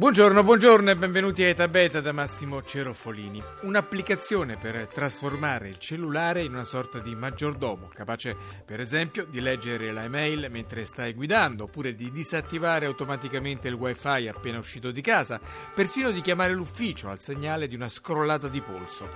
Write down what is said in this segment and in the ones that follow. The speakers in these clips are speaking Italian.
Buongiorno, buongiorno e benvenuti a Eta Beta da Massimo Cerofolini. Un'applicazione per trasformare il cellulare in una sorta di maggiordomo, capace per esempio di leggere la email mentre stai guidando, oppure di disattivare automaticamente il wifi appena uscito di casa, persino di chiamare l'ufficio al segnale di una scrollata di polso.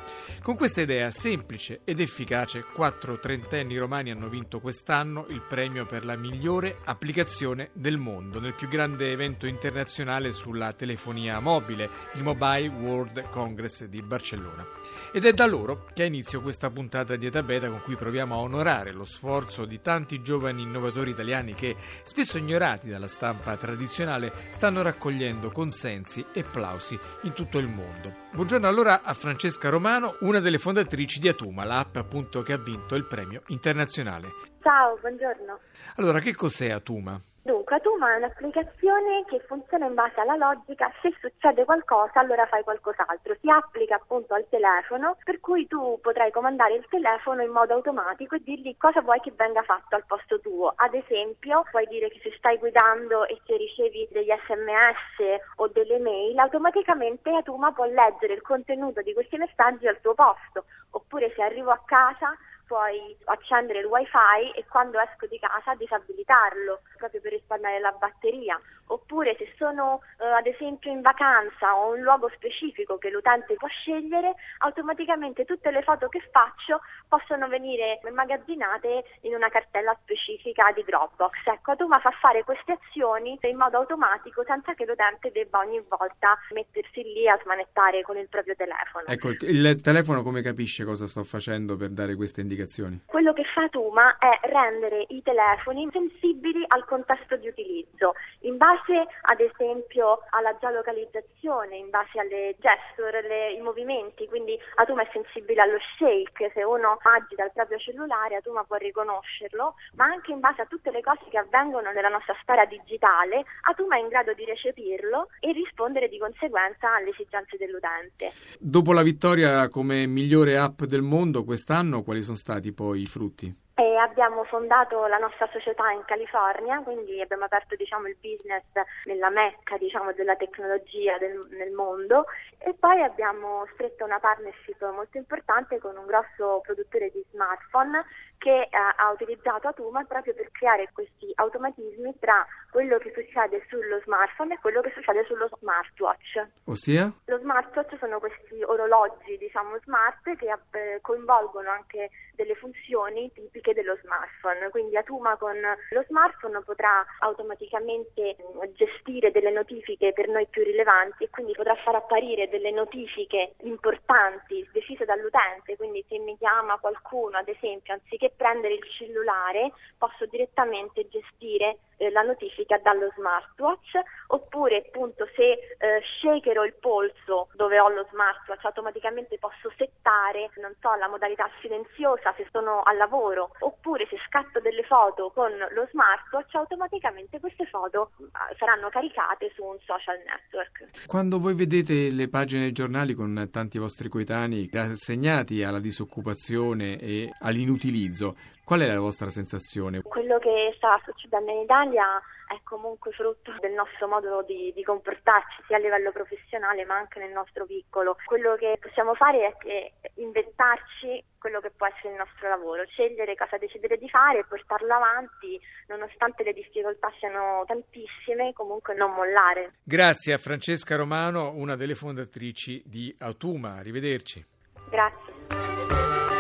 Con questa idea semplice ed efficace, quattro trentenni romani hanno vinto quest'anno il premio per la migliore applicazione del mondo, nel più grande evento internazionale sulla telefonia mobile, il Mobile World Congress di Barcellona. Ed è da loro che ha inizio questa puntata di Etabeta con cui proviamo a onorare lo sforzo di tanti giovani innovatori italiani che, spesso ignorati dalla stampa tradizionale, stanno raccogliendo consensi e plausi in tutto il mondo. Buongiorno allora a Francesca Romano, una delle fondatrici di Atuma, l'app appunto che ha vinto il premio internazionale. Ciao, buongiorno. Allora, che cos'è Atuma? Dunque, Atuma è un'applicazione che funziona in base alla logica, se succede qualcosa allora fai qualcos'altro, si applica appunto al telefono, per cui tu potrai comandare il telefono in modo automatico e dirgli cosa vuoi che venga fatto al posto tuo. Ad esempio, puoi dire che se stai guidando e se ricevi degli sms o delle mail, automaticamente Atuma può leggere il contenuto di questi messaggi al tuo posto, oppure se arrivo a casa puoi accendere il wifi e quando esco di casa disabilitarlo proprio per risparmiare la batteria oppure se sono eh, ad esempio in vacanza o un luogo specifico che l'utente può scegliere automaticamente tutte le foto che faccio possono venire immagazzinate in una cartella specifica di Dropbox. Ecco Atuma fa fare queste azioni in modo automatico senza che l'utente debba ogni volta mettersi lì a smanettare con il proprio telefono. Ecco il telefono come capisce cosa sto facendo per dare queste indicazioni? Quello che fa Tuma è rendere i telefoni sensibili al contesto di utilizzo, in base ad esempio alla geolocalizzazione, in base alle gesture, le, i movimenti, quindi Atuma è sensibile allo shake, se uno agita il proprio cellulare Atuma può riconoscerlo, ma anche in base a tutte le cose che avvengono nella nostra sfera digitale, Atuma è in grado di recepirlo e rispondere di conseguenza alle esigenze dell'utente. Dopo la vittoria come migliore app del mondo quest'anno, quali sono stati poi i frutti? E abbiamo fondato la nostra società in California, quindi abbiamo aperto diciamo, il business nella mecca diciamo, della tecnologia del, nel mondo. E poi abbiamo stretto una partnership molto importante con un grosso produttore di smartphone che eh, ha utilizzato Atuma proprio per creare questi automatismi tra quello che succede sullo smartphone e quello che succede sullo smartwatch. Ossia? Lo smartwatch sono questi orologi diciamo, smart che eh, coinvolgono anche delle funzioni tipiche dello smartphone, quindi Atuma con lo smartphone potrà automaticamente gestire delle notifiche per noi più rilevanti e quindi potrà far apparire delle notifiche importanti decise dall'utente, quindi se mi chiama qualcuno ad esempio anziché prendere il cellulare posso direttamente gestire eh, la notifica dallo smartwatch oppure appunto se eh, shakero il polso dove ho lo smartwatch automaticamente posso settare non so la modalità silenziosa se sono al lavoro oppure se scatto delle foto con lo smartwatch automaticamente queste foto eh, saranno caricate su un social network. Quando voi vedete le pagine dei giornali con tanti vostri coetanei assegnati alla disoccupazione e all'inutilizzo, Qual è la vostra sensazione? Quello che sta succedendo in Italia è comunque frutto del nostro modo di, di, comportarci sia a livello professionale ma anche nel nostro piccolo. Quello che possiamo fare è inventarci quello che può essere il nostro lavoro, scegliere cosa decidere di fare e portarlo avanti nonostante le difficoltà siano tantissime, comunque non mollare. Grazie a Francesca Romano, una delle fondatrici di Autuma. Arrivederci. Grazie.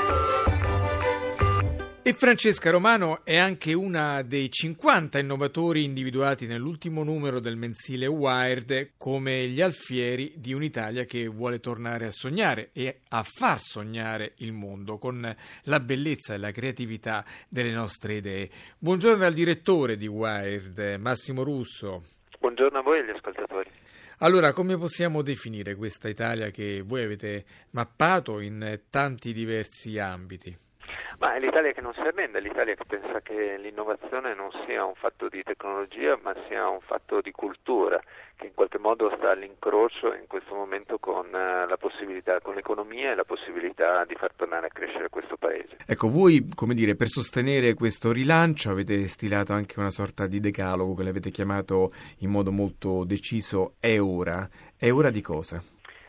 E Francesca Romano è anche una dei 50 innovatori individuati nell'ultimo numero del mensile Wired come gli alfieri di un'Italia che vuole tornare a sognare e a far sognare il mondo con la bellezza e la creatività delle nostre idee. Buongiorno al direttore di Wired, Massimo Russo. Buongiorno a voi e agli ascoltatori. Allora, come possiamo definire questa Italia che voi avete mappato in tanti diversi ambiti? Ma è l'Italia che non si arrende, è l'Italia che pensa che l'innovazione non sia un fatto di tecnologia ma sia un fatto di cultura che in qualche modo sta all'incrocio in questo momento con eh, la possibilità, con l'economia e la possibilità di far tornare a crescere questo paese. Ecco, voi, come dire, per sostenere questo rilancio avete stilato anche una sorta di decalogo che l'avete chiamato in modo molto deciso È ora. È ora di cosa?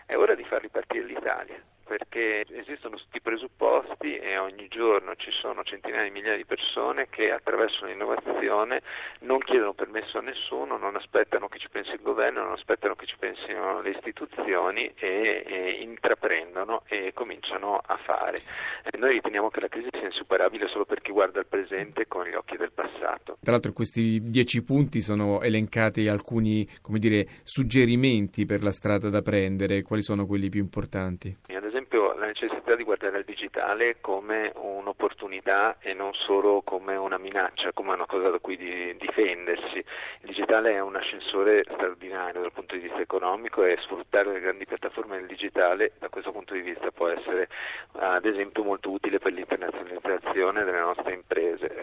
È ora di far ripartire l'Italia perché esistono tutti i presupposti e ogni giorno ci sono centinaia di migliaia di persone che attraverso l'innovazione non chiedono permesso a nessuno, non aspettano che ci pensi il governo, non aspettano che ci pensino le istituzioni e, e intraprendono e cominciano a fare. E noi riteniamo che la crisi sia insuperabile solo per chi guarda il presente con gli occhi del passato. Tra l'altro in questi dieci punti sono elencati alcuni dire, suggerimenti per la strada da prendere, quali sono quelli più importanti? Ad esempio la necessità di guardare al digitale come un'opportunità e non solo come una minaccia, come una cosa da cui di, difendersi. Il digitale è un ascensore straordinario dal punto di vista economico e sfruttare le grandi piattaforme del digitale da questo punto di vista può essere ad esempio molto utile per l'internazionalizzazione delle nostre imprese.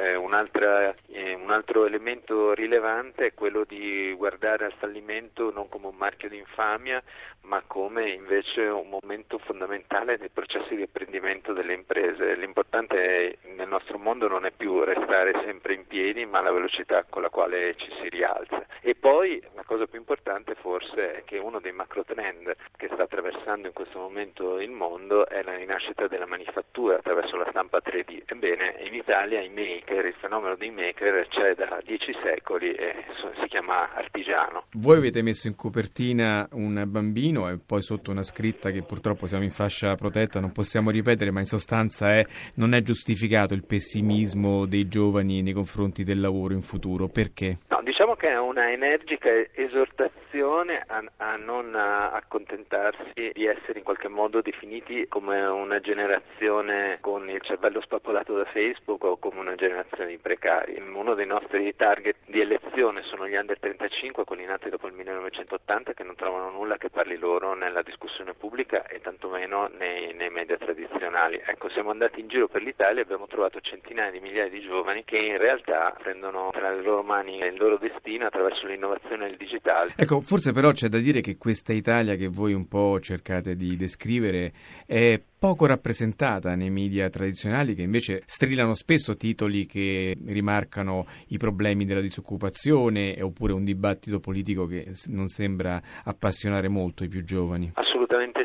Un, altro elemento rilevante è quello di guardare al fallimento non come un marchio di infamia ma come invece un momento fondamentale nei processi di apprendimento delle imprese. L'importante è, nel nostro mondo non è più restare sempre in piedi, ma la velocità con la quale ci si rialza. E poi cosa più importante forse è che uno dei macro trend che sta attraversando in questo momento il mondo è la rinascita della manifattura attraverso la stampa 3D. Ebbene, in Italia i maker, il fenomeno dei maker c'è da dieci secoli e si chiama artigiano. Voi avete messo in copertina un bambino e poi sotto una scritta che purtroppo siamo in fascia protetta, non possiamo ripetere, ma in sostanza è, non è giustificato il pessimismo dei giovani nei confronti del lavoro in futuro. Perché? No, diciamo che è una energica esortazione a, a non accontentarsi di essere in qualche modo definiti come una generazione con il cervello spappolato da Facebook o come una generazione di precari. Uno dei nostri target di elezione sono gli under 35, quelli nati dopo il 1980 che non trovano nulla che parli loro nella discussione pubblica e tantomeno nei, nei media tradizionali. Ecco, siamo andati in giro per l'Italia e abbiamo trovato centinaia di migliaia di giovani che in realtà prendono tra le loro mani il loro destino attraverso l'innovazione il digitale. Ecco, forse però c'è da dire che questa Italia che voi un po' cercate di descrivere è poco rappresentata nei media tradizionali che invece strillano spesso titoli che rimarcano i problemi della disoccupazione oppure un dibattito politico che non sembra appassionare molto i più giovani. Assolutamente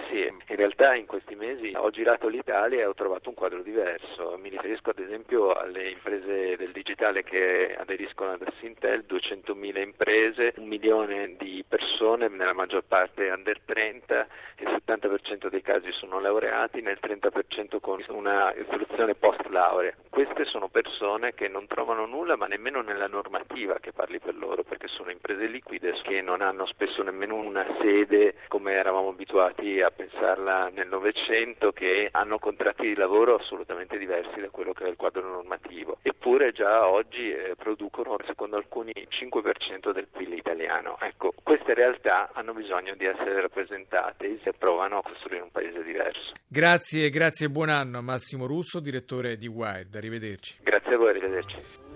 realtà in questi mesi ho girato l'Italia e ho trovato un quadro diverso. Mi riferisco ad esempio alle imprese del digitale che aderiscono ad Assintel, 200.000 imprese, un milione di persone, nella maggior parte under 30, il 70% dei casi sono laureati, nel 30% con una istruzione post laurea. Queste sono persone che non trovano nulla, ma nemmeno nella normativa che parli per loro, perché sono imprese liquide che non hanno spesso nemmeno una sede come eravamo abituati a pensarla nel Novecento, che hanno contratti di lavoro assolutamente diversi da quello che è il quadro normativo. Eppure già oggi eh, producono, secondo alcuni, il 5% del PIL italiano. Ecco, queste realtà hanno bisogno di essere rappresentate se provano a costruire un paese diverso. Grazie, grazie e buon anno a Massimo Russo, direttore di Wired. Arrivederci. Grazie a voi, arrivederci.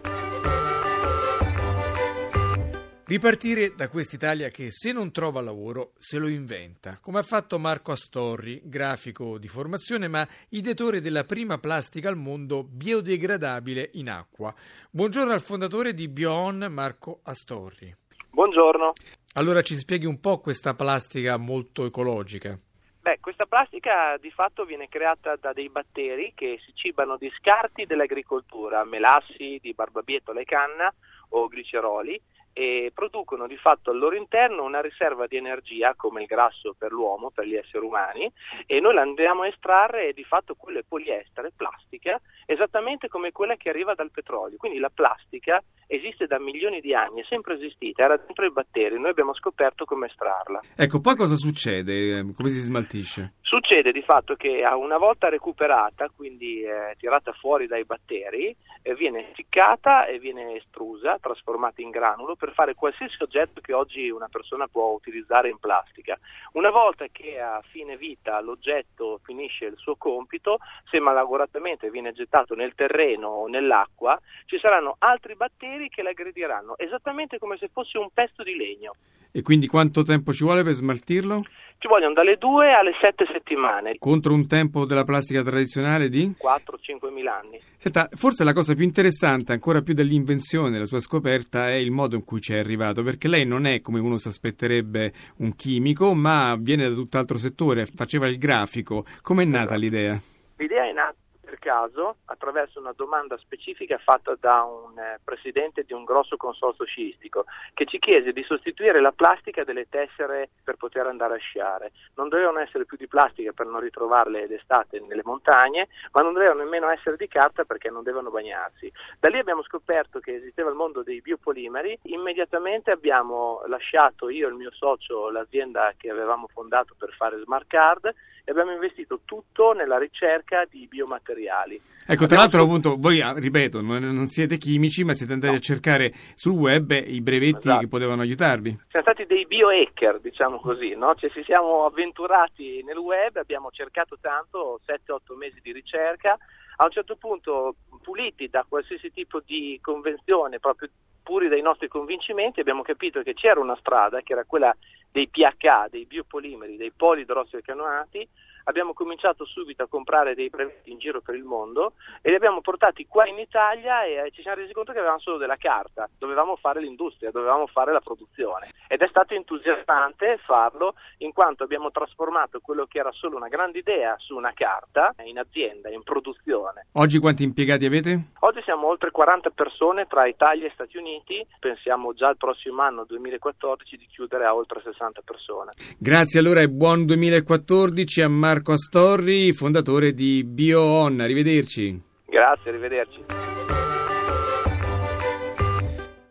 Ripartire da quest'Italia che se non trova lavoro se lo inventa, come ha fatto Marco Astorri, grafico di formazione ma ideatore della prima plastica al mondo biodegradabile in acqua. Buongiorno al fondatore di Bioon, Marco Astorri. Buongiorno. Allora ci spieghi un po' questa plastica molto ecologica. Beh, questa plastica di fatto viene creata da dei batteri che si cibano di scarti dell'agricoltura, melassi, di barbabietola e canna o gliceroli e producono di fatto al loro interno una riserva di energia come il grasso per l'uomo, per gli esseri umani e noi la andiamo a estrarre e di fatto quello è poliestere, plastica, esattamente come quella che arriva dal petrolio. Quindi la plastica esiste da milioni di anni, è sempre esistita, era dentro i batteri, noi abbiamo scoperto come estrarla. Ecco, poi cosa succede? Come si smaltisce? Succede di fatto che una volta recuperata, quindi eh, tirata fuori dai batteri, eh, viene essiccata e viene estrusa, trasformata in granulo per fare qualsiasi oggetto che oggi una persona può utilizzare in plastica. Una volta che a fine vita l'oggetto finisce il suo compito, se malauguratamente viene gettato nel terreno o nell'acqua, ci saranno altri batteri che l'aggrediranno, esattamente come se fosse un pezzo di legno. E quindi quanto tempo ci vuole per smaltirlo? Ci vogliono dalle 2 alle 7 settimane. Contro un tempo della plastica tradizionale di? 4-5 mila anni. Senta, forse la cosa più interessante, ancora più dell'invenzione, della sua scoperta, è il modo in cui ci è arrivato, perché lei non è, come uno si aspetterebbe, un chimico, ma viene da tutt'altro settore, faceva il grafico. Com'è nata l'idea? L'idea è nata caso attraverso una domanda specifica fatta da un eh, presidente di un grosso consorzio sciistico che ci chiese di sostituire la plastica delle tessere per poter andare a sciare. Non dovevano essere più di plastica per non ritrovarle d'estate nelle montagne, ma non dovevano nemmeno essere di carta perché non devono bagnarsi. Da lì abbiamo scoperto che esisteva il mondo dei biopolimeri, immediatamente abbiamo lasciato io e il mio socio l'azienda che avevamo fondato per fare smart card e abbiamo investito tutto nella ricerca di biomateriali. Ecco, tra l'altro, appunto, voi, ah, ripeto, non siete chimici, ma siete andati no. a cercare sul web i brevetti esatto. che potevano aiutarvi. Siamo stati dei biohacker, diciamo così, no? Cioè, ci siamo avventurati nel web, abbiamo cercato tanto, 7-8 mesi di ricerca, a un certo punto, puliti da qualsiasi tipo di convenzione, proprio puri dai nostri convincimenti, abbiamo capito che c'era una strada, che era quella dei pH, dei biopolimeri, dei polidrossicanoati, abbiamo cominciato subito a comprare dei brevetti in giro per il mondo e li abbiamo portati qua in Italia e ci siamo resi conto che avevamo solo della carta, dovevamo fare l'industria, dovevamo fare la produzione ed è stato entusiasmante farlo in quanto abbiamo trasformato quello che era solo una grande idea su una carta in azienda, in produzione. Oggi quanti impiegati avete? Oggi siamo oltre 40 persone tra Italia e Stati Uniti, pensiamo già al prossimo anno 2014 di chiudere a oltre 60 persone. Grazie allora e buon 2014 a Mario Marco Astorri, fondatore di BioOn. Arrivederci. Grazie, arrivederci.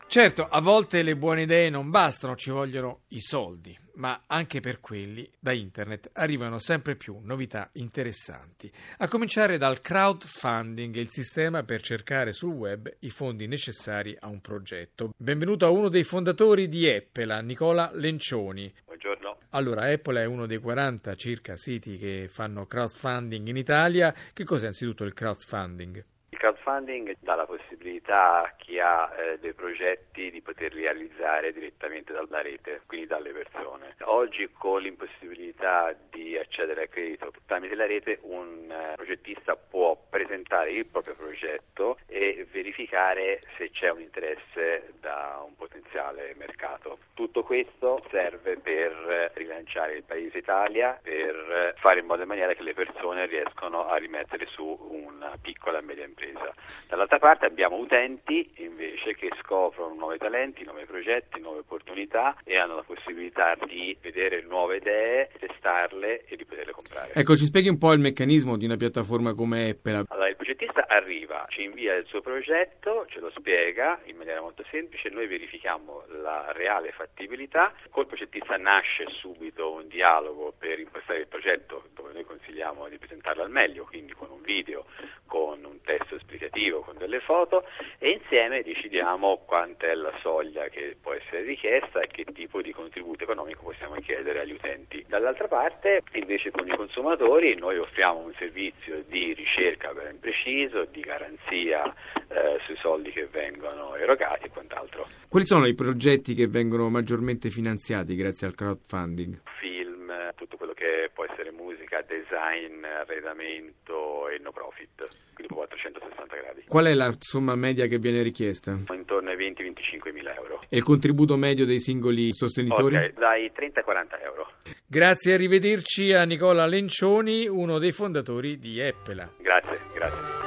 Certo, a volte le buone idee non bastano, ci vogliono i soldi, ma anche per quelli da internet arrivano sempre più novità interessanti, a cominciare dal crowdfunding, il sistema per cercare sul web i fondi necessari a un progetto. Benvenuto a uno dei fondatori di Eppela, Nicola Lencioni. Buongiorno. Allora, Apple è uno dei 40 circa siti che fanno crowdfunding in Italia. Che cos'è anzitutto il crowdfunding? Crowdfunding dà la possibilità a chi ha eh, dei progetti di poterli realizzare direttamente dalla rete, quindi dalle persone. Oggi con l'impossibilità di accedere al credito tramite la rete un eh, progettista può presentare il proprio progetto e verificare se c'è un interesse da un potenziale mercato. Tutto questo serve per rilanciare il paese Italia, per fare in modo e maniera che le persone riescano a rimettere su una piccola e media impresa impresa. Dall'altra parte abbiamo utenti invece che scoprono nuovi talenti, nuovi progetti, nuove opportunità e hanno la possibilità di vedere nuove idee, testarle e di poterle comprare. Ecco, ci spieghi un po' il meccanismo di una piattaforma come Apple. Allora, il progettista arriva, ci invia il suo progetto, ce lo spiega in maniera molto semplice, noi verifichiamo la reale fattibilità, col progettista nasce subito un dialogo per impostare il progetto dove noi consigliamo di presentarlo al meglio, quindi con un video, con un testo esplicativo, con delle foto e insieme decidiamo quanta è la soglia che può essere richiesta e che tipo di contributo economico possiamo chiedere agli utenti. Dall'altra parte invece con i consumatori noi offriamo un servizio di ricerca ben preciso, di garanzia eh, sui soldi che vengono erogati e quant'altro. Quali sono i progetti che vengono maggiormente finanziati grazie al crowdfunding? Film, tutto quello che può essere musica, design, arredamento e no profit, quindi 460 gradi. Qual è la somma media che viene richiesta? Intorno ai 20-25 mila euro. E il contributo medio dei singoli sostenitori? Ok, dai 30 ai 40 euro. Grazie, arrivederci a Nicola Lencioni, uno dei fondatori di Eppela. Grazie, grazie.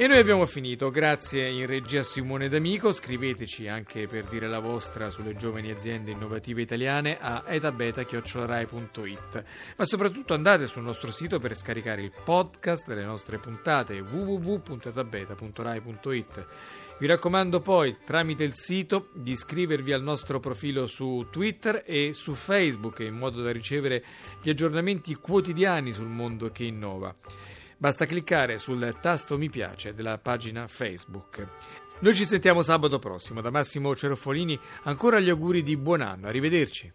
E noi abbiamo finito, grazie in regia Simone D'Amico, scriveteci anche per dire la vostra sulle giovani aziende innovative italiane a etabeta.rai.it ma soprattutto andate sul nostro sito per scaricare il podcast delle nostre puntate www.etabeta.rai.it vi raccomando poi tramite il sito di iscrivervi al nostro profilo su Twitter e su Facebook in modo da ricevere gli aggiornamenti quotidiani sul mondo che innova. Basta cliccare sul tasto mi piace della pagina Facebook. Noi ci sentiamo sabato prossimo. Da Massimo Cerofolini ancora gli auguri di buon anno. Arrivederci.